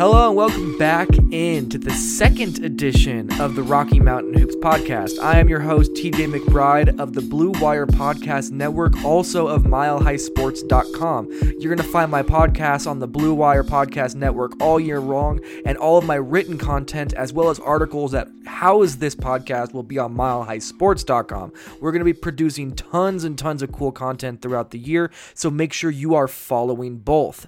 Hello and welcome back into the second edition of the Rocky Mountain Hoops podcast. I am your host, TJ McBride of the Blue Wire Podcast Network, also of MileHighSports.com. You're going to find my podcast on the Blue Wire Podcast Network all year long, and all of my written content, as well as articles that house this podcast, will be on MileHighSports.com. We're going to be producing tons and tons of cool content throughout the year, so make sure you are following both.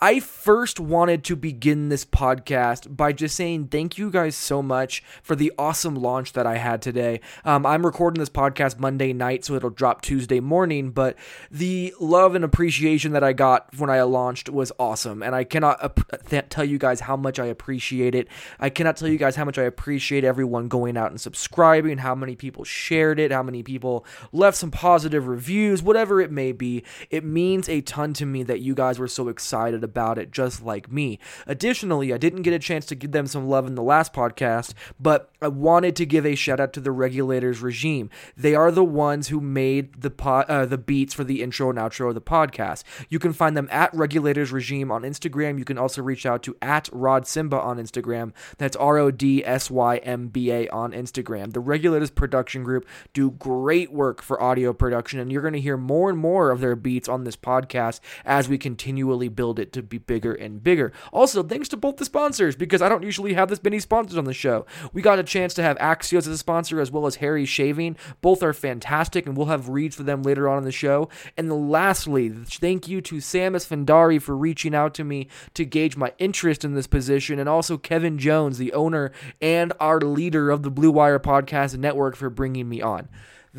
I first wanted to begin this podcast by just saying thank you guys so much for the awesome launch that I had today. Um, I'm recording this podcast Monday night, so it'll drop Tuesday morning, but the love and appreciation that I got when I launched was awesome, and I cannot th- tell you guys how much I appreciate it. I cannot tell you guys how much I appreciate everyone going out and subscribing, how many people shared it, how many people left some positive reviews, whatever it may be. It means a ton to me that you guys were so excited about it, just like me. Additionally, I didn't get a chance to give them some love in the last podcast, but I wanted to give a shout out to the regulators regime. They are the ones who made the po- uh, the beats for the intro and outro of the podcast. You can find them at regulators regime on Instagram. You can also reach out to at Rod Symba on Instagram. That's R O D S Y M B A on Instagram. The regulators production group do great work for audio production, and you're going to hear more and more of their beats on this podcast as we continually build it to be bigger and bigger. Also, thanks to both the sponsors because I don't usually have this many sponsors on the show. We got a chance to have Axios as a sponsor as well as Harry Shaving. Both are fantastic, and we'll have reads for them later on in the show. And lastly, thank you to Samus Fendari for reaching out to me to gauge my interest in this position, and also Kevin Jones, the owner and our leader of the Blue Wire Podcast Network, for bringing me on.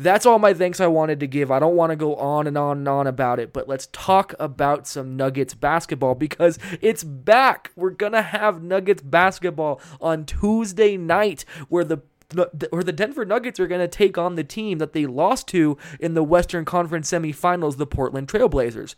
That's all my thanks I wanted to give. I don't want to go on and on and on about it, but let's talk about some Nuggets basketball because it's back. We're going to have Nuggets basketball on Tuesday night where the where the Denver Nuggets are going to take on the team that they lost to in the Western Conference semifinals, the Portland Trailblazers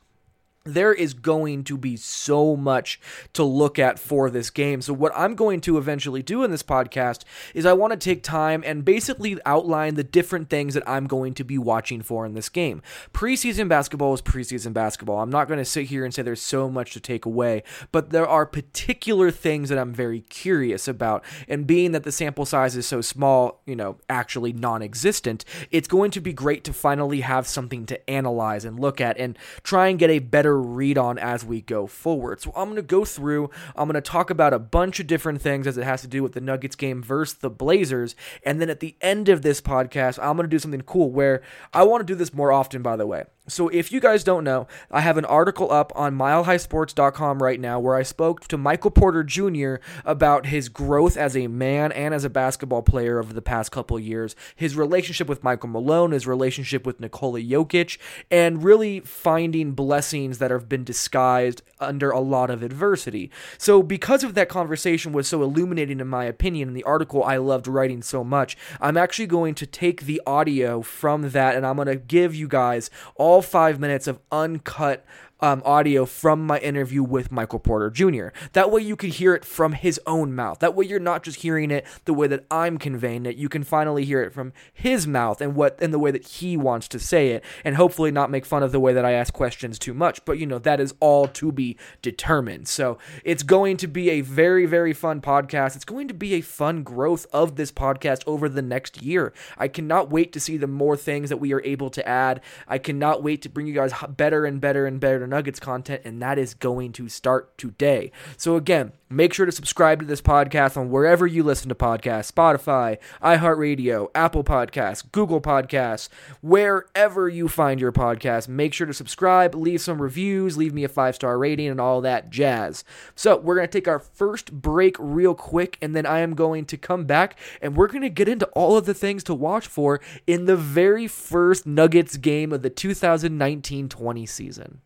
there is going to be so much to look at for this game. So, what I'm going to eventually do in this podcast is I want to take time and basically outline the different things that I'm going to be watching for in this game. Preseason basketball is preseason basketball. I'm not going to sit here and say there's so much to take away, but there are particular things that I'm very curious about. And being that the sample size is so small, you know, actually non existent, it's going to be great to finally have something to analyze and look at and try and get a better read on as we go forward. So I'm going to go through, I'm going to talk about a bunch of different things as it has to do with the Nuggets game versus the Blazers. And then at the end of this podcast, I'm going to do something cool where I want to do this more often, by the way. So, if you guys don't know, I have an article up on milehighsports.com right now where I spoke to Michael Porter Jr. about his growth as a man and as a basketball player over the past couple years, his relationship with Michael Malone, his relationship with Nikola Jokic, and really finding blessings that have been disguised under a lot of adversity. So, because of that conversation was so illuminating in my opinion, and the article I loved writing so much, I'm actually going to take the audio from that and I'm going to give you guys all all five minutes of uncut um, audio from my interview with Michael Porter Jr. That way you can hear it from his own mouth. That way you're not just hearing it the way that I'm conveying it. You can finally hear it from his mouth and what in the way that he wants to say it, and hopefully not make fun of the way that I ask questions too much. But you know that is all to be determined. So it's going to be a very very fun podcast. It's going to be a fun growth of this podcast over the next year. I cannot wait to see the more things that we are able to add. I cannot wait to bring you guys better and better and better Nuggets content, and that is going to start today. So, again, make sure to subscribe to this podcast on wherever you listen to podcasts Spotify, iHeartRadio, Apple Podcasts, Google Podcasts, wherever you find your podcast. Make sure to subscribe, leave some reviews, leave me a five star rating, and all that jazz. So, we're going to take our first break real quick, and then I am going to come back and we're going to get into all of the things to watch for in the very first Nuggets game of the 2019 20 season.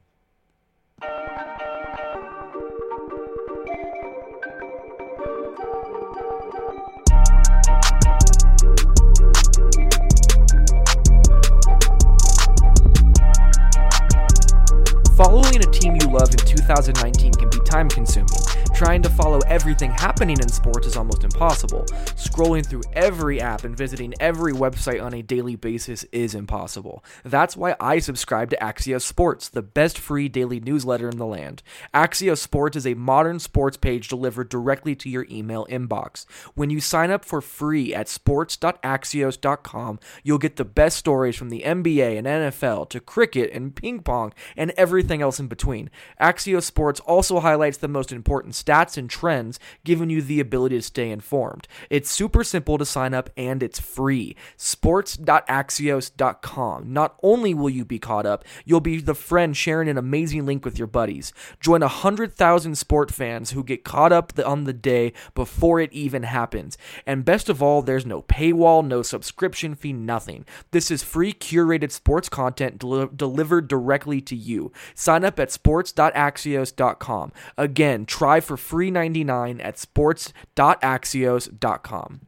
Following a team you love in 2019 can be time consuming. Trying to follow everything happening in sports is almost impossible. Scrolling through every app and visiting every website on a daily basis is impossible. That's why I subscribe to Axios Sports, the best free daily newsletter in the land. Axios Sports is a modern sports page delivered directly to your email inbox. When you sign up for free at sports.axios.com, you'll get the best stories from the NBA and NFL to cricket and ping pong and everything else in between. Axios Sports also highlights the most important stats and trends, giving you the ability to stay informed. It's super simple to sign up and it's free. Sports.axios.com. Not only will you be caught up, you'll be the friend sharing an amazing link with your buddies. Join 100,000 sport fans who get caught up on the day before it even happens. And best of all, there's no paywall, no subscription fee, nothing. This is free curated sports content del- delivered directly to you. Sign up at sports.axios.com. Again, try for free 99 at sports.axios.com.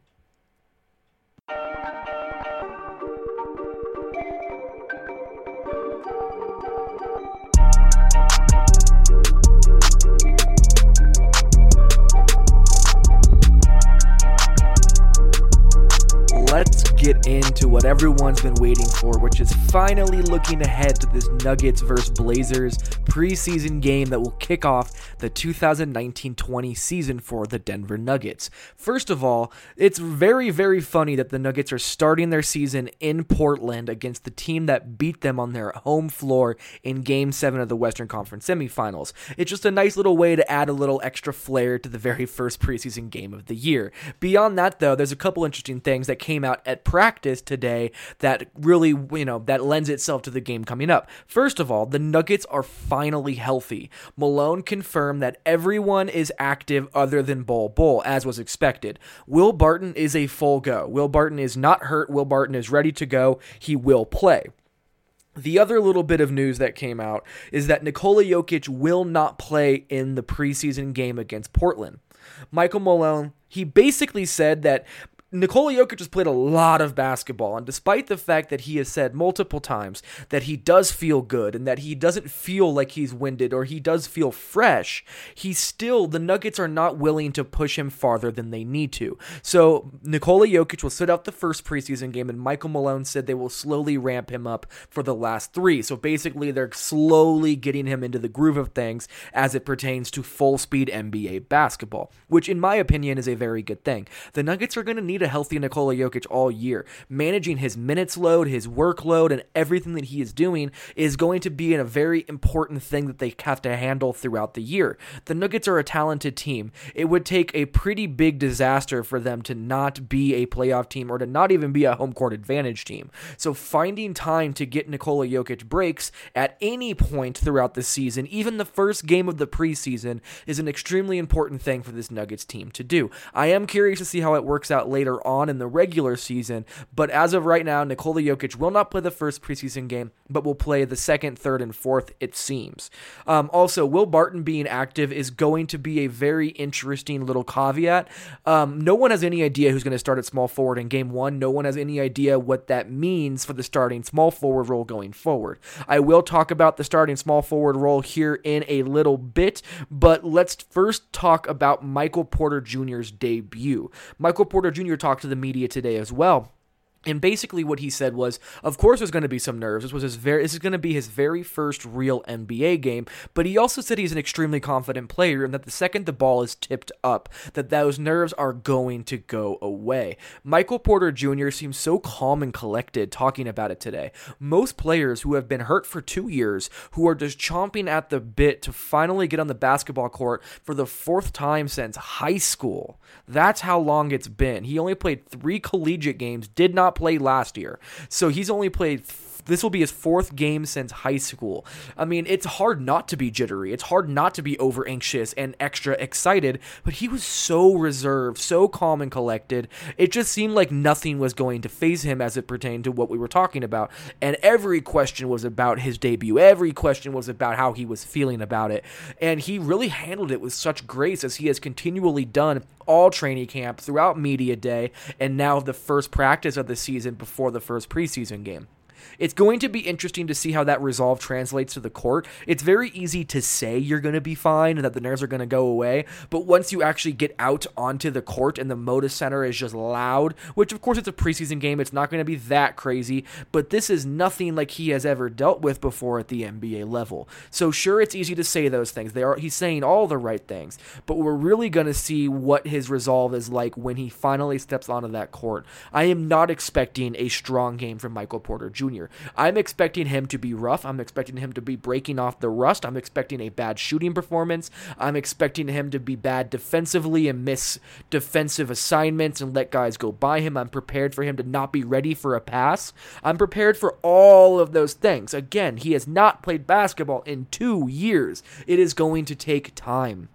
get into what everyone's been waiting for, which is finally looking ahead to this Nuggets versus Blazers preseason game that will kick off the 2019 20 season for the Denver Nuggets. First of all, it's very, very funny that the Nuggets are starting their season in Portland against the team that beat them on their home floor in Game 7 of the Western Conference semifinals. It's just a nice little way to add a little extra flair to the very first preseason game of the year. Beyond that, though, there's a couple interesting things that came out at practice today that really, you know, that lends itself to the game coming up. First of all, the Nuggets are finally healthy. Malone confirmed that everyone is active other than Bol Bol, as was expected. Will Barton is a full go. Will Barton is not hurt. Will Barton is ready to go. He will play. The other little bit of news that came out is that Nikola Jokic will not play in the preseason game against Portland. Michael Malone, he basically said that Nikola Jokic has played a lot of basketball, and despite the fact that he has said multiple times that he does feel good and that he doesn't feel like he's winded or he does feel fresh, he still, the Nuggets are not willing to push him farther than they need to. So Nikola Jokic will sit out the first preseason game, and Michael Malone said they will slowly ramp him up for the last three. So basically, they're slowly getting him into the groove of things as it pertains to full speed NBA basketball, which, in my opinion, is a very good thing. The Nuggets are going to need need a healthy Nikola Jokic all year. Managing his minutes load, his workload, and everything that he is doing is going to be a very important thing that they have to handle throughout the year. The Nuggets are a talented team. It would take a pretty big disaster for them to not be a playoff team or to not even be a home court advantage team. So finding time to get Nikola Jokic breaks at any point throughout the season, even the first game of the preseason, is an extremely important thing for this Nuggets team to do. I am curious to see how it works out later later on in the regular season. But as of right now, Nikola Jokic will not play the first preseason game, but will play the second, third, and fourth, it seems. Um, also, Will Barton being active is going to be a very interesting little caveat. Um, no one has any idea who's going to start at small forward in game one. No one has any idea what that means for the starting small forward role going forward. I will talk about the starting small forward role here in a little bit, but let's first talk about Michael Porter Jr.'s debut. Michael Porter Jr talked to the media today as well. And basically, what he said was, of course, there's going to be some nerves. This was his very, this is going to be his very first real NBA game. But he also said he's an extremely confident player, and that the second the ball is tipped up, that those nerves are going to go away. Michael Porter Jr. seems so calm and collected talking about it today. Most players who have been hurt for two years, who are just chomping at the bit to finally get on the basketball court for the fourth time since high school. That's how long it's been. He only played three collegiate games, did not not play last year. So he's only played this will be his fourth game since high school. I mean, it's hard not to be jittery. It's hard not to be over anxious and extra excited, but he was so reserved, so calm and collected. It just seemed like nothing was going to phase him as it pertained to what we were talking about. And every question was about his debut. Every question was about how he was feeling about it. And he really handled it with such grace as he has continually done all training camp, throughout media day, and now the first practice of the season before the first preseason game. It's going to be interesting to see how that resolve translates to the court. It's very easy to say you're going to be fine and that the nerves are going to go away, but once you actually get out onto the court and the Moda Center is just loud, which of course it's a preseason game, it's not going to be that crazy, but this is nothing like he has ever dealt with before at the NBA level. So sure, it's easy to say those things. They are he's saying all the right things, but we're really going to see what his resolve is like when he finally steps onto that court. I am not expecting a strong game from Michael Porter Jr. I'm expecting him to be rough. I'm expecting him to be breaking off the rust. I'm expecting a bad shooting performance. I'm expecting him to be bad defensively and miss defensive assignments and let guys go by him. I'm prepared for him to not be ready for a pass. I'm prepared for all of those things. Again, he has not played basketball in two years. It is going to take time.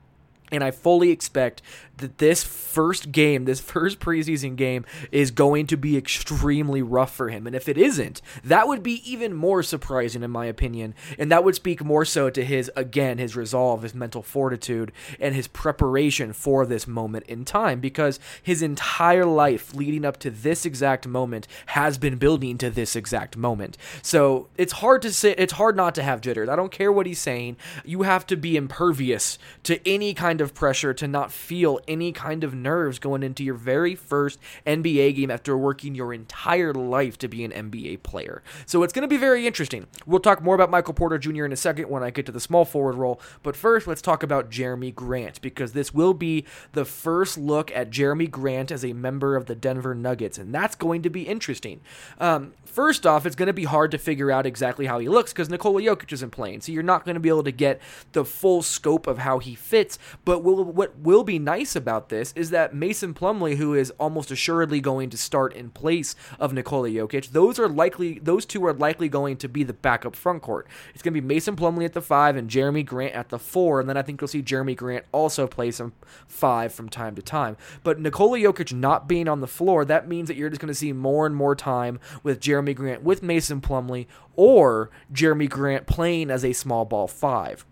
And I fully expect that this first game, this first preseason game, is going to be extremely rough for him. And if it isn't, that would be even more surprising, in my opinion. And that would speak more so to his, again, his resolve, his mental fortitude, and his preparation for this moment in time. Because his entire life leading up to this exact moment has been building to this exact moment. So it's hard to say, it's hard not to have jitters. I don't care what he's saying. You have to be impervious to any kind of pressure to not feel any kind of nerves going into your very first NBA game after working your entire life to be an NBA player. So it's going to be very interesting. We'll talk more about Michael Porter Jr. in a second when I get to the small forward role. But first, let's talk about Jerami Grant because this will be the first look at Jerami Grant as a member of the Denver Nuggets, and that's going to be interesting. Um, first off, it's going to be hard to figure out exactly how he looks because Nikola Jokic isn't playing, so you're not going to be able to get the full scope of how he fits. But will, what will be nice about this is that Mason Plumlee, who is almost assuredly going to start in place of Nikola Jokic, those are likely those two are likely going to be the backup front court. It's going to be Mason Plumlee at the five and Jerami Grant at the four, and then I think you'll see Jerami Grant also play some five from time to time. But Nikola Jokic not being on the floor, that means that you're just going to see more and more time with Jerami Grant with Mason Plumlee or Jerami Grant playing as a small ball five.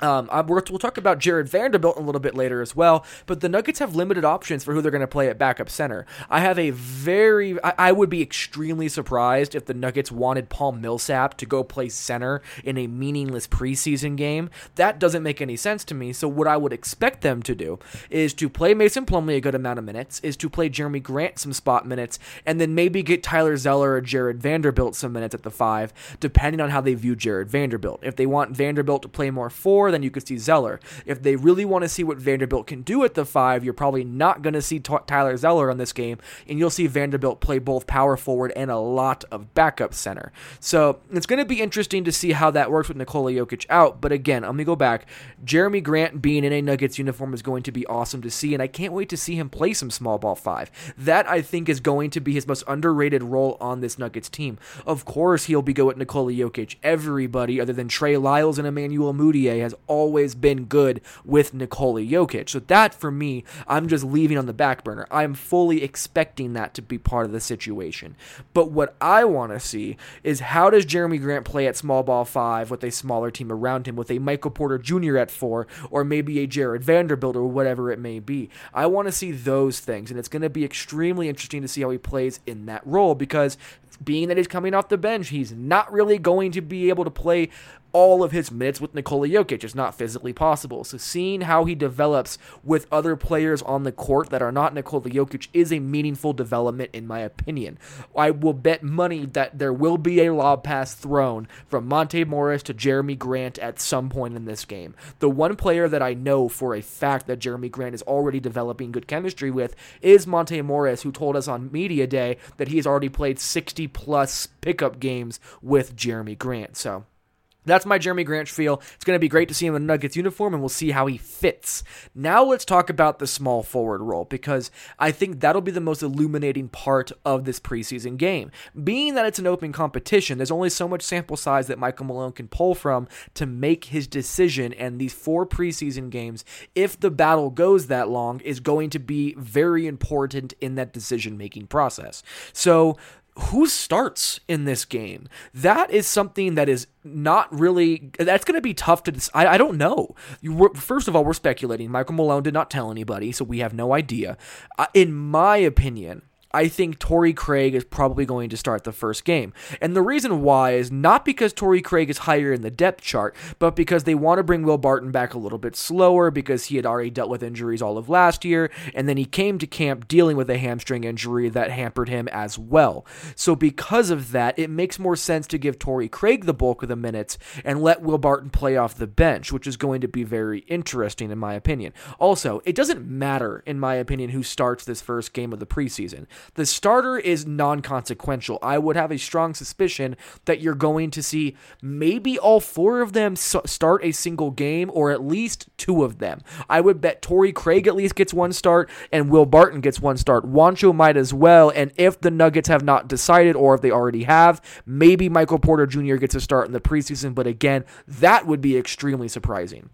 Um, we'll talk about Jarred Vanderbilt a little bit later as well, but the Nuggets have limited options for who they're going to play at backup center. I have a very, I, I, would be extremely surprised if the Nuggets wanted Paul Millsap to go play center in a meaningless preseason game. That doesn't make any sense to me. So what I would expect them to do is to play Mason Plumlee a good amount of minutes, is to play Jerami Grant some spot minutes, and then maybe get Tyler Zeller or Jarred Vanderbilt some minutes at the five, depending on how they view Jarred Vanderbilt. If they want Vanderbilt to play more four then you could see Zeller. If they really want to see what Vanderbilt can do at the five, you're probably not going to see T- Tyler Zeller on this game, and you'll see Vanderbilt play both power forward and a lot of backup center. So it's going to be interesting to see how that works with Nikola Jokic out. But again, let me go back. Jerami Grant being in a Nuggets uniform is going to be awesome to see, and I can't wait to see him play some small ball five. That I think is going to be his most underrated role on this Nuggets team. Of course, he'll be go with Nikola Jokic. Everybody other than Trey Lyles and Emmanuel Mudiay has always been good with Nikola Jokic. So that for me, I'm just leaving on the back burner. I'm fully expecting that to be part of the situation. But what I want to see is how does Jerami Grant play at small ball five with a smaller team around him, with a Michael Porter Jr. at four, or maybe a Jarred Vanderbilt or whatever it may be. I want to see those things, and it's going to be extremely interesting to see how he plays in that role because being that he's coming off the bench, he's not really going to be able to play all of his minutes with Nikola Jokic. It's not physically possible. So seeing how he develops with other players on the court that are not Nikola Jokic is a meaningful development in my opinion. I will bet money that there will be a lob pass thrown from Monte Morris to Jerami Grant at some point in this game. The one player that I know for a fact that Jerami Grant is already developing good chemistry with is Monte Morris, who told us on Media Day that he has already played 60 plus pickup games with Jerami Grant. So that's my Jerami Grant feel. It's going to be great to see him in Nuggets uniform, and we'll see how he fits. Now let's talk about the small forward role because I think that'll be the most illuminating part of this preseason game. Being that it's an open competition, there's only so much sample size that Michael Malone can pull from to make his decision, and these four preseason games, if the battle goes that long, is going to be very important in that decision making process. So who starts in this game? That is something that is not really. That's going to be tough to. I, I don't know. You, first of all, we're speculating. Michael Malone did not tell anybody, so we have no idea. Uh, in my opinion, I think Torrey Craig is probably going to start the first game. And the reason why is not because Torrey Craig is higher in the depth chart, but because they want to bring Will Barton back a little bit slower because he had already dealt with injuries all of last year. And then he came to camp dealing with a hamstring injury that hampered him as well. So because of that, it makes more sense to give Torrey Craig the bulk of the minutes and let Will Barton play off the bench, which is going to be very interesting in my opinion. Also, it doesn't matter, in my opinion, who starts this first game of the preseason. The starter is non consequential. I would have a strong suspicion that you're going to see maybe all four of them start a single game or at least two of them. I would bet Torrey Craig at least gets one start and Will Barton gets one start. Juancho might as well. And if the Nuggets have not decided or if they already have, maybe Michael Porter Jr. gets a start in the preseason. But again, that would be extremely surprising.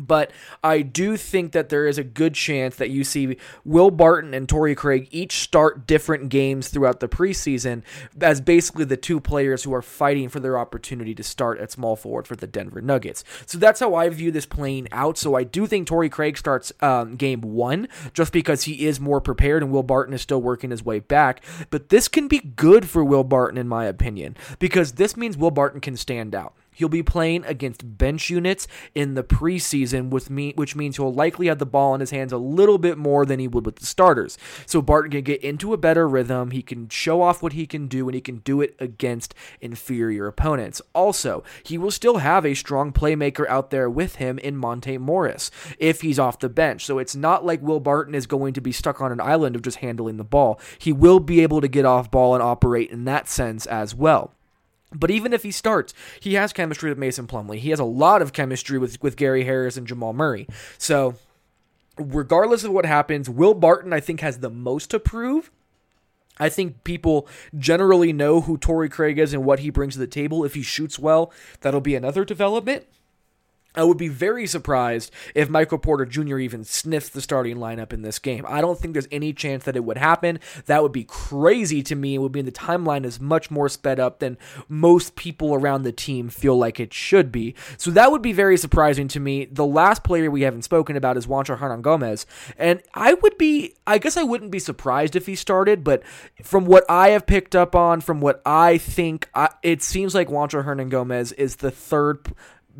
But I do think that there is a good chance that you see Will Barton and Torrey Craig each start different games throughout the preseason as basically the two players who are fighting for their opportunity to start at small forward for the Denver Nuggets. So that's how I view this playing out. So I do think Torrey Craig starts um, game one just because he is more prepared and Will Barton is still working his way back. But this can be good for Will Barton, in my opinion, because this means Will Barton can stand out. He'll be playing against bench units in the preseason, with me, which means he'll likely have the ball in his hands a little bit more than he would with the starters. So Barton can get into a better rhythm. He can show off what he can do, and he can do it against inferior opponents. Also, he will still have a strong playmaker out there with him in Monte Morris if he's off the bench. So it's not like Will Barton is going to be stuck on an island of just handling the ball. He will be able to get off ball and operate in that sense as well. But even if he starts, he has chemistry with Mason Plumlee. He has a lot of chemistry with, with Gary Harris and Jamal Murray. So, regardless of what happens, Will Barton, I think, has the most to prove. I think people generally know who Torrey Craig is and what he brings to the table. If he shoots well, that'll be another development. I would be very surprised if Michael Porter Jr. even sniffs the starting lineup in this game. I don't think there's any chance that it would happen. That would be crazy to me. It would mean the timeline is much more sped up than most people around the team feel like it should be. So that would be very surprising to me. The last player we haven't spoken about is Juancho Hernangomez. And I would be, I guess I wouldn't be surprised if he started, but from what I have picked up on, from what I think, I, it seems like Juancho Hernangomez is the third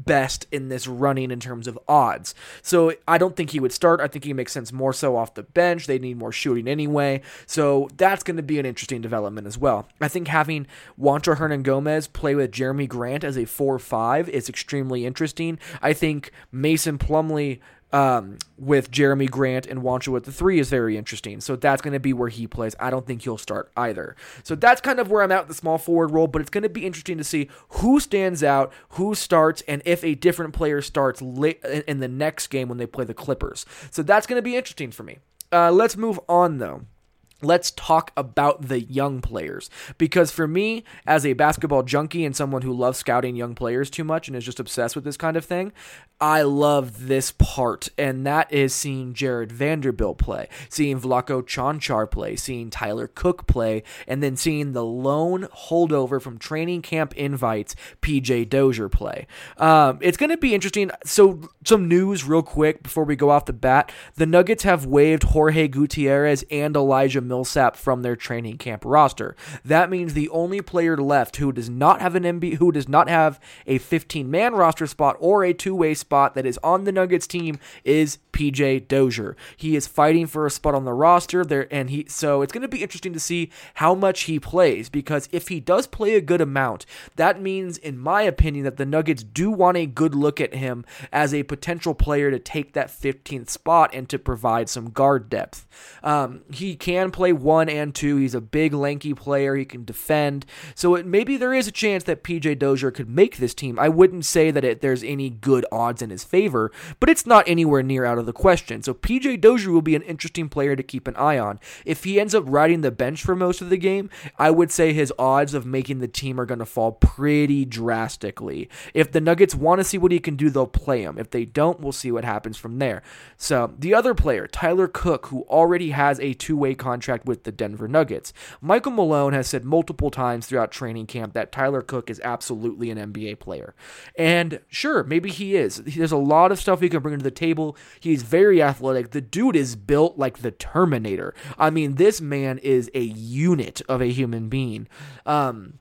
best in this running in terms of odds. So I don't think he would start. I think he makes sense more so off the bench. They need more shooting anyway. So that's going to be an interesting development as well. I think having Juancho Hernangomez play with Jerami Grant as a 4 5 is extremely interesting. I think Mason Plumlee um, with Jerami Grant and Juancho at the three is very interesting. So that's going to be where he plays. I don't think he'll start either. So that's kind of where I'm at with the small forward role, but it's going to be interesting to see who stands out, who starts, and if a different player starts late in the next game when they play the Clippers. So that's going to be interesting for me. Uh, let's move on though let's talk about the young players. Because for me, as a basketball junkie and someone who loves scouting young players too much and is just obsessed with this kind of thing, I love this part, and that is seeing Jarred Vanderbilt play, seeing Vlatko Cancar play, seeing Tyler Cook play, and then seeing the lone holdover from training camp invites, PJ Dozier play. Um, it's going to be interesting. So, some news real quick before we go off the bat. The Nuggets have waived Jorge Gutierrez and Elijah Millsap from their training camp roster. That means the only player left who does not have an MB, who does not have a 15 man roster spot or a two way spot that is on the Nuggets team is PJ Dozier. He is fighting for a spot on the roster there, and he so it's going to be interesting to see how much he plays because if he does play a good amount, that means, in my opinion, that the Nuggets do want a good look at him as a potential player to take that 15th spot and to provide some guard depth. Um, he can play one and two. He's a big, lanky player. He can defend. So it, maybe there is a chance that PJ Dozier could make this team. I wouldn't say that it, there's any good odds in his favor, but it's not anywhere near out of the question. So PJ Dozier will be an interesting player to keep an eye on. If he ends up riding the bench for most of the game, I would say his odds of making the team are going to fall pretty drastically. If the Nuggets want to see what he can do, they'll play him. If they don't, we'll see what happens from there. So the other player, Tyler Cook, who already has a two way contract contract with the Denver Nuggets. Michael Malone has said multiple times throughout training camp that Tyler Cook is absolutely an NBA player. And sure, maybe he is. There's a lot of stuff he can bring to the table. He's very athletic. The dude is built like the Terminator. I mean, this man is a unit of a human being. Um,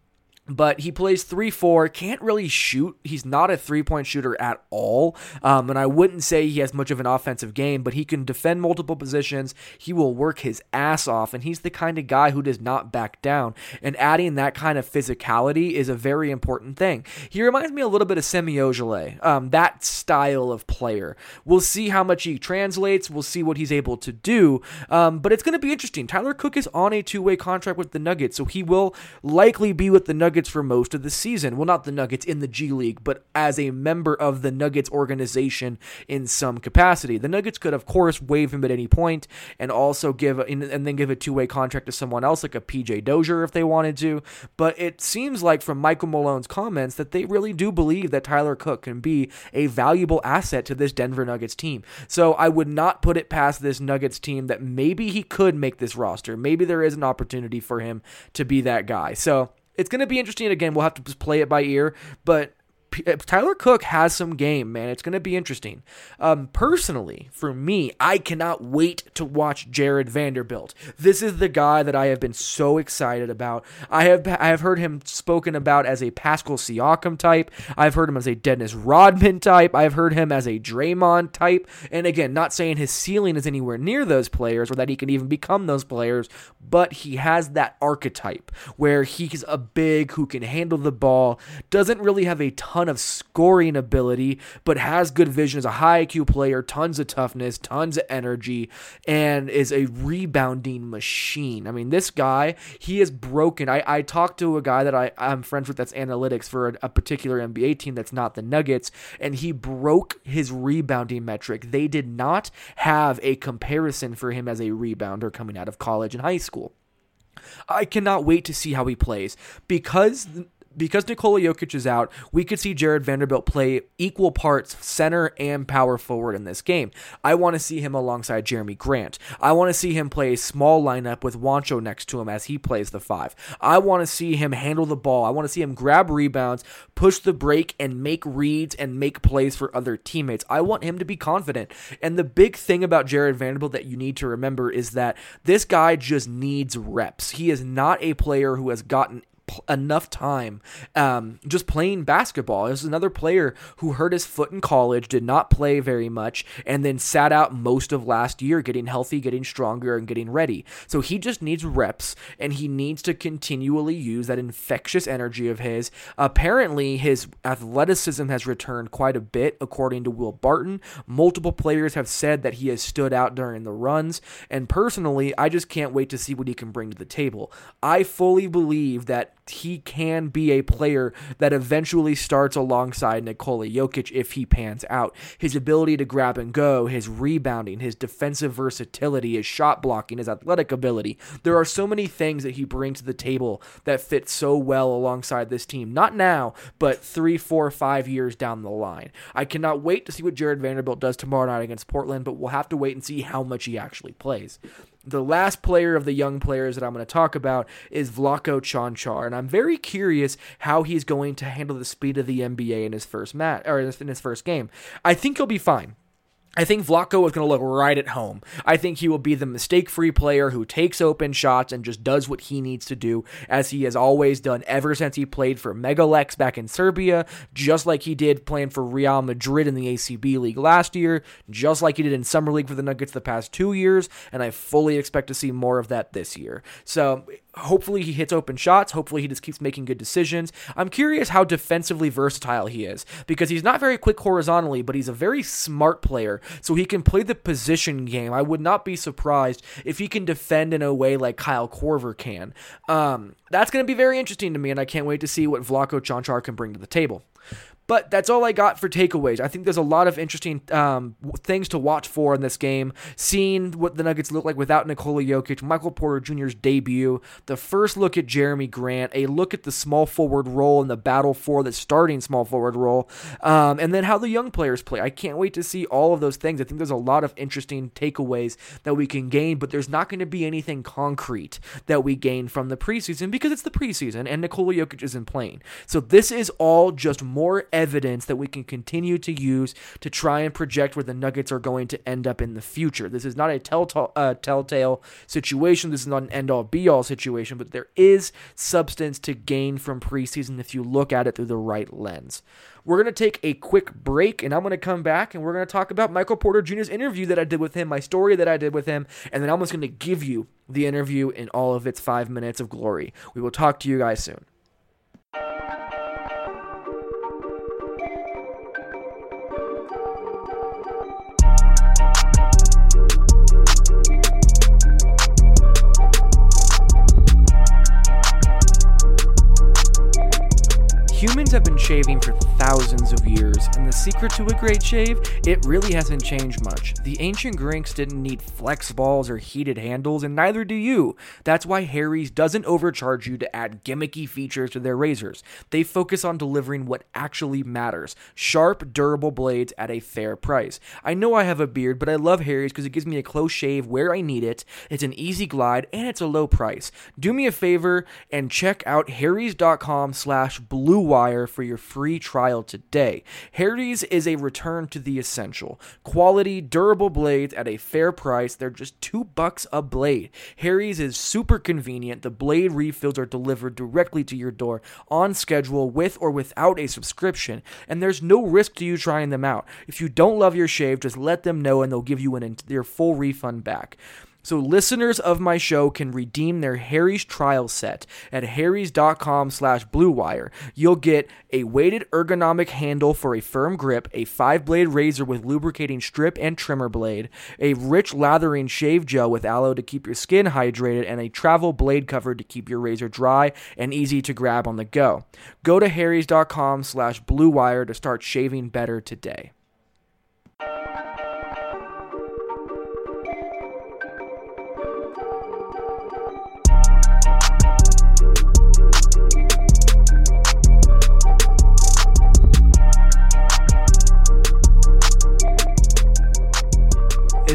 but he plays 3 4, can't really shoot. He's not a three point shooter at all. Um, and I wouldn't say he has much of an offensive game, but he can defend multiple positions. He will work his ass off, and he's the kind of guy who does not back down. And adding that kind of physicality is a very important thing. He reminds me a little bit of Semi Ojeleye, um, that style of player. We'll see how much he translates, we'll see what he's able to do. Um, but it's going to be interesting. Tyler Cook is on a two way contract with the Nuggets, so he will likely be with the Nuggets Nuggets for most of the season. Well, not the Nuggets in the G League, but as a member of the Nuggets organization in some capacity. The Nuggets could, of course, waive him at any point and also give and then give a two way contract to someone else, like a PJ Dozier, if they wanted to. But it seems like from Michael Malone's comments that they really do believe that Tyler Cook can be a valuable asset to this Denver Nuggets team. So I would not put it past this Nuggets team that maybe he could make this roster. Maybe there is an opportunity for him to be that guy. So it's going to be interesting. Again, we'll have to just play it by ear, but Tyler Cook has some game, man. It's going to be interesting. Um, personally, for me, I cannot wait to watch Jarred Vanderbilt. This is the guy that I have been so excited about. I have I have heard him spoken about as a Pascal Siakam type. I've heard him as a Dennis Rodman type. I've heard him as a Draymond type. And again, not saying his ceiling is anywhere near those players or that he can even become those players, but he has that archetype where he's a big who can handle the ball, doesn't really have a ton ton of scoring ability, but has good vision, is a high IQ player, tons of toughness, tons of energy, and is a rebounding machine. I mean, this guy, he is broken. I, I talked to a guy that I, I'm friends with that's analytics for a, a particular NBA team that's not the Nuggets, and he broke his rebounding metric. They did not have a comparison for him as a rebounder coming out of college and high school. I cannot wait to see how he plays because because Nikola Jokic is out, we could see Jarred Vanderbilt play equal parts center and power forward in this game. I want to see him alongside Jerami Grant. I want to see him play a small lineup with Juancho next to him as he plays the five. I want to see him handle the ball. I want to see him grab rebounds, push the break, and make reads and make plays for other teammates. I want him to be confident. And the big thing about Jarred Vanderbilt that you need to remember is that this guy just needs reps. He is not a player who has gotten enough time um, just playing basketball. There's another player who hurt his foot in college, did not play very much, and then sat out most of last year, getting healthy, getting stronger, and getting ready. So he just needs reps, and he needs to continually use that infectious energy of his. Apparently, his athleticism has returned quite a bit, according to Will Barton. Multiple players have said that he has stood out during the runs, and personally, I just can't wait to see what he can bring to the table. I fully believe that he can be a player that eventually starts alongside Nikola Jokic if he pans out. His ability to grab and go, his rebounding, his defensive versatility, his shot blocking, his athletic ability. There are so many things that he brings to the table that fit so well alongside this team. Not now, but three, four, five years down the line. I cannot wait to see what Jarred Vanderbilt does tomorrow night against Portland, but we'll have to wait and see how much he actually plays. The last player of the young players that I'm going to talk about is Vlatko Cancar, and I'm very curious how he's going to handle the speed of the NBA in his first match or in his first game. I think he'll be fine. I think Vlatko is going to look right at home. I think he will be the mistake free player who takes open shots and just does what he needs to do, as he has always done ever since he played for Mega Leks back in Serbia, just like he did playing for Real Madrid in the ACB League last year, just like he did in Summer League for the Nuggets the past two years, and I fully expect to see more of that this year. So hopefully he hits open shots. Hopefully he just keeps making good decisions. I'm curious how defensively versatile he is because he's not very quick horizontally, but he's a very smart player. So he can play the position game. I would not be surprised if he can defend in a way like Kyle Korver can. Um, that's going to be very interesting to me, and I can't wait to see what Vlatko Cancar can bring to the table. But that's all I got for takeaways. I think there's a lot of interesting um, things to watch for in this game. Seeing what the Nuggets look like without Nikola Jokic, Michael Porter Jr.'s debut, the first look at Jerami Grant, a look at the small forward role and the battle for the starting small forward role, um, and then how the young players play. I can't wait to see all of those things. I think there's a lot of interesting takeaways that we can gain, but there's not going to be anything concrete that we gain from the preseason because it's the preseason and Nikola Jokic isn't playing. So this is all just more evidence that we can continue to use to try and project where the Nuggets are going to end up in the future. This is not a telltale, uh, telltale situation. This is not an end all be all situation, but there is substance to gain from preseason if you look at it through the right lens. We're going to take a quick break and I'm going to come back and we're going to talk about Michael Porter Jr.'s interview that I did with him, my story that I did with him, and then I'm just going to give you the interview in all of its five minutes of glory. We will talk to you guys soon. Humans have been shaving for thousands of years, and the secret to a great shave, it really hasn't changed much. The ancient Greeks didn't need flex balls or heated handles, and neither do you. That's why Harry's doesn't overcharge you to add gimmicky features to their razors. They focus on delivering what actually matters sharp, durable blades at a fair price. I know I have a beard, but I love Harry's because it gives me a close shave where I need it, it's an easy glide, and it's a low price. Do me a favor and check out harrys.com slash blue For your free trial today. Harry's is a return to the essential. Quality, durable blades at a fair price. They're just two bucks a blade. Harry's is super convenient. The blade refills are delivered directly to your door on schedule with or without a subscription, and there's no risk to you trying them out. If you don't love your shave, just let them know and they'll give you an, your full refund back. So listeners of my show can redeem their Harry's trial set at harrys.com slash bluewire. You'll get a weighted ergonomic handle for a firm grip, a five-blade razor with lubricating strip and trimmer blade, a rich lathering shave gel with aloe to keep your skin hydrated, and a travel blade cover to keep your razor dry and easy to grab on the go. Go to harrys.com slash bluewire to start shaving better today.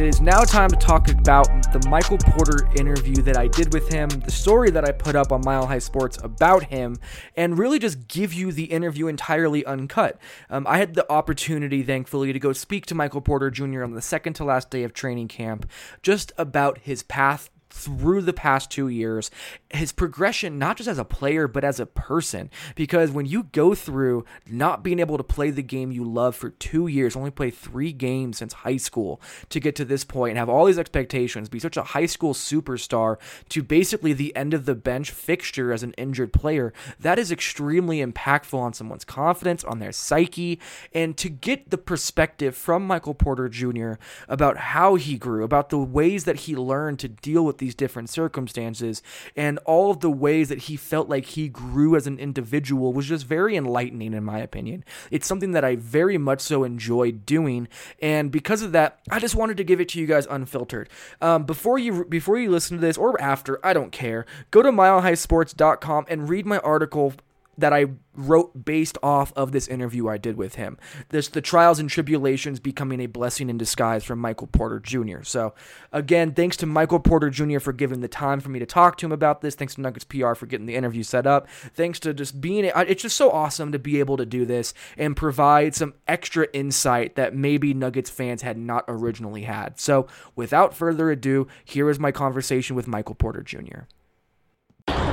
It is now time to talk about the Michael Porter interview that I did with him, the story that I put up on Mile High Sports about him, and really just give you the interview entirely uncut. Um, I had the opportunity, thankfully, to go speak to Michael Porter Jr. on the second to last day of training camp just about his path through the past two years, his progression, not just as a player, but as a person. Because when you go through not being able to play the game you love for two years, only play three games since high school to get to this point and have all these expectations, be such a high school superstar to basically the end of the bench fixture as an injured player, that is extremely impactful on someone's confidence, on their psyche, and to get the perspective from Michael Porter Jr. about how he grew, about the ways that he learned to deal with these different circumstances and all of the ways that he felt like he grew as an individual was just very enlightening in my opinion. It's something that I very much so enjoyed doing and because of that, I just wanted to give it to you guys unfiltered. Um, before you before you listen to this or after, I don't care. Go to milehighsports.com and read my article that I wrote based off of this interview I did with him. This the trials and tribulations becoming a blessing in disguise from Michael Porter Jr. So again, thanks to Michael Porter Jr. for giving the time for me to talk to him about this. Thanks to Nuggets PR for getting the interview set up. Thanks to just being it's just so awesome to be able to do this and provide some extra insight that maybe Nuggets fans had not originally had. So without further ado, here is my conversation with Michael Porter Jr.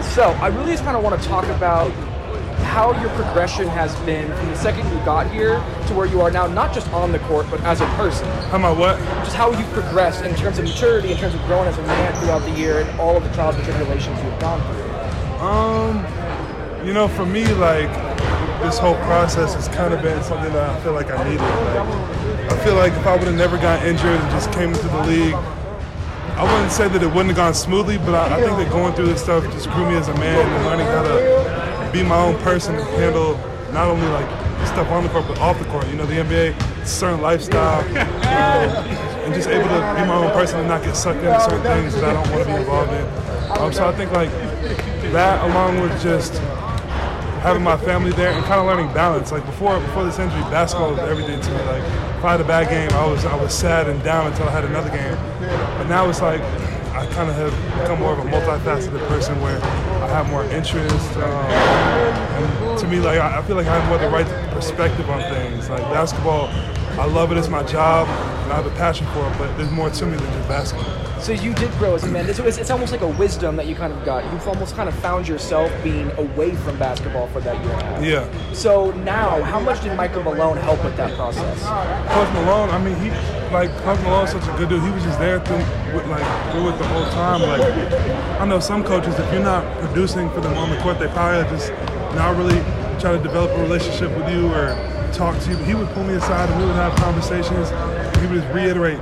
So I really just kind of want to talk about how your progression has been from the second you got here to where you are now, not just on the court, but as a person. How about what? Just how you've progressed in terms of maturity, in terms of growing as a man throughout the year, and all of the trials and tribulations you've gone through. Um, you know, for me, like this whole process has kind of been something that I feel like I needed. Like, I feel like if I would have never got injured and just came into the league, I wouldn't say that it wouldn't have gone smoothly, but I, I think that going through this stuff just grew me as a man and learning how to be my own person and handle not only like stuff on the court, but off the court. You know, the NBA, certain lifestyle, and just able to be my own person and not get sucked into certain things that I don't want to be involved in. Um, so I think like that, along with just having my family there and kind of learning balance. Like before, before this injury, basketball was everything to me. Like if I had a bad game, I was I was sad and down until I had another game. But now it's like I kind of have become more of a multifaceted person where have more interest. Um, and to me, like I feel like I have more the right perspective on things. Like basketball, I love it. It's my job, and I have a passion for it. But there's more to me than just basketball. So you did grow as a man. It's, it's, almost like a wisdom that you kind of got. You've almost kind of found yourself being away from basketball for that year and a half. Yeah. So now, how much did Michael Malone help with that process? Coach Malone, I mean, he like Coach Malone's such a good dude. He was just there through with, like through it the whole time. Like I know some coaches, if you're not producing for them on the court, they probably just not really try to develop a relationship with you or talk to you. But he would pull me aside and we would have conversations. He would just reiterate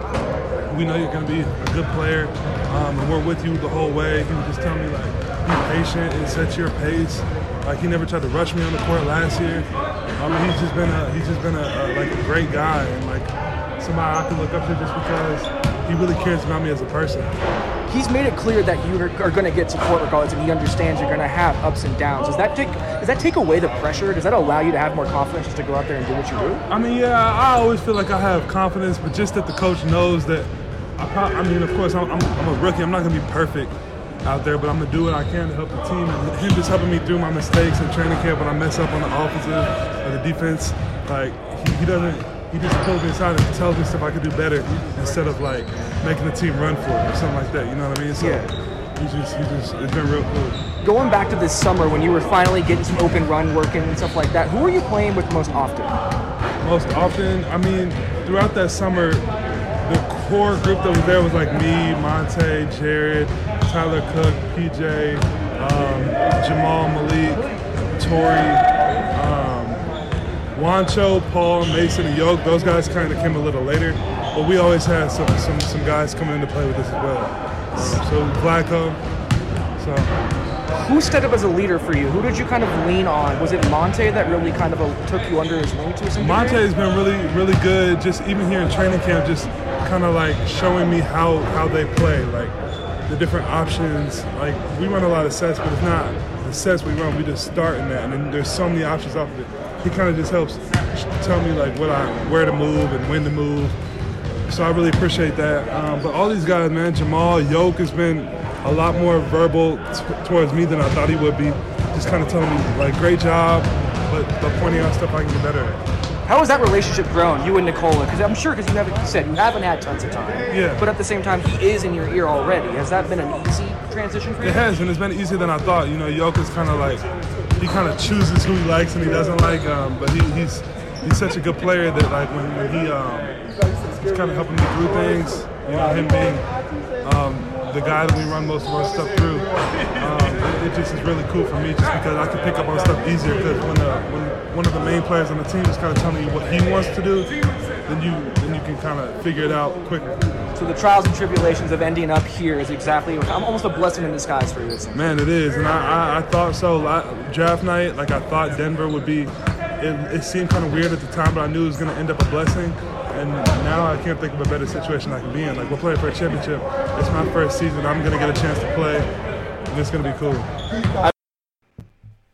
we know you're going to be a good player, um, and we're with you the whole way. He would just tell me like, be patient and set your pace. Like he never tried to rush me on the court last year. I mean, he's just been a he's just been a, a like a great guy and like somebody I can look up to just because he really cares about me as a person he's made it clear that you are, going to get support regardless, and he understands you're going to have ups and downs. Does that take does that take away the pressure? Does that allow you to have more confidence just to go out there and do what you do? I mean, yeah, I always feel like I have confidence, but just that the coach knows that I, I mean, of course, I'm, I'm, a rookie. I'm not going to be perfect out there, but I'm going to do what I can to help the team. And him just helping me through my mistakes in training camp when I mess up on the offensive or the defense, like, he, he doesn't, he just pulls me aside and tells me stuff I could do better instead of, like, making the team run for it or something like that. You know what I mean? So, yeah. He's just, he just, it's been real cool. Going back to this summer when you were finally getting some open run working and stuff like that, who are you playing with most often? Most often, I mean, throughout that summer, the core group that was there was like me, Monte, Jarred, Tyler Cook, PJ, um, Jamal Malik, Torrey, Juancho, Paul, Mason, and Yoke. Those guys kind of came a little later, but we always had some some, some guys coming in to play with us as well. Um, so Vlatko. So who stepped up as a leader for you? Who did you kind of lean on? Was it Monte that really kind of uh, took you under his wing to some Monte has been really, really good. Just even here in training camp, just kind of like showing me how how they play, like the different options. Like we run a lot of sets, but it's not the sets we run. We just start in that, and then there's so many options off of it. He kind of just helps tell me like what I where to move and when to move. So I really appreciate that. Um, but all these guys, man, Jamal Yoke has been a lot more verbal t- towards me than I thought he would be. Just kind of telling me like, great job, but, but pointing out stuff I can get better at. How has that relationship grown, you and Nikola? Because I'm sure, because you haven't you said you haven't had tons of time. Yeah. But at the same time, he is in your ear already. Has that been an easy transition for you? It has, and it's been easier than I thought. You know, Yoka's kind of like he kind of chooses who he likes and he doesn't like. Um, but he, he's he's such a good player that like when, when he um, he's kind of helping me through things. You know, him being um, the guy that we run most of our stuff through. Um, it, it, just is really cool for me just because I can pick up on stuff easier because when, the, when one of the main players on the team is kind of telling you what he wants to do, then you then you can kind of figure it out quicker. So the trials and tribulations of ending up here is exactly I'm almost a blessing in disguise for you. Man, it is, and I, I, I thought so. Draft night, like I thought Denver would be. It, it seemed kind of weird at the time, but I knew it was going to end up a blessing and now I can't think of a better situation I can be in. Like we're playing for a championship. It's my first season. I'm gonna get a chance to play, and it's gonna be cool.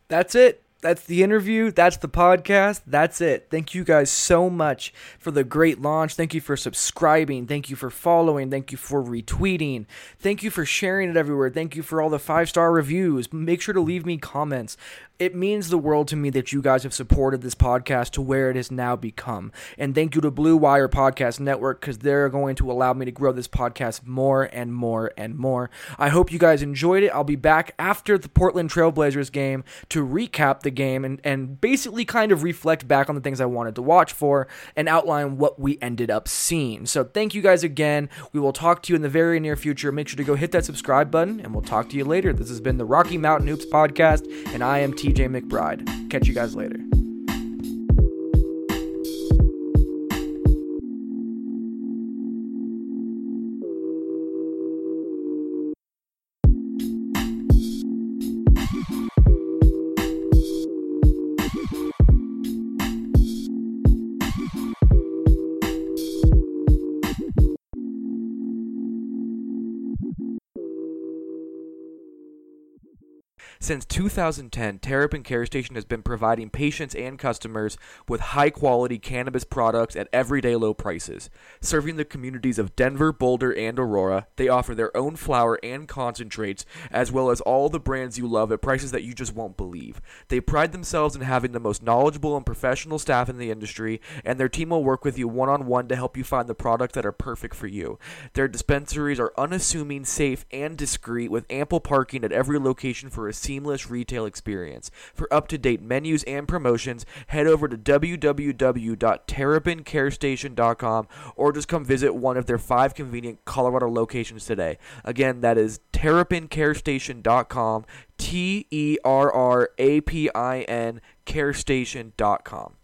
That's it. That's the interview. That's the podcast. That's it. Thank you guys so much for the great launch. Thank you for subscribing. Thank you for following. Thank you for retweeting. Thank you for sharing it everywhere. Thank you for all the five star reviews. Make sure to leave me comments it means the world to me that you guys have supported this podcast to where it has now become. And thank you to Blue Wire Podcast Network because they're going to allow me to grow this podcast more and more and more. I hope you guys enjoyed it. I'll be back after the Portland Trailblazers game to recap the game and, and basically kind of reflect back on the things I wanted to watch for and outline what we ended up seeing. So thank you guys again. We will talk to you in the very near future. Make sure to go hit that subscribe button and we'll talk to you later. This has been the Rocky Mountain Hoops Podcast, and I am T. TJ McBride. Catch you guys later. Since 2010, Terrapin Care Station has been providing patients and customers with high quality cannabis products at everyday low prices. Serving the communities of Denver, Boulder, and Aurora, they offer their own flower and concentrates, as well as all the brands you love at prices that you just won't believe. They pride themselves in having the most knowledgeable and professional staff in the industry, and their team will work with you one on one to help you find the products that are perfect for you. Their dispensaries are unassuming, safe, and discreet, with ample parking at every location for a seamless retail experience. For up to date menus and promotions, head over to www.terrapincarestation.com or just come visit one of their five convenient Colorado locations today. Again, that is terrapincarestation.com, T E R R A P I N carestation.com.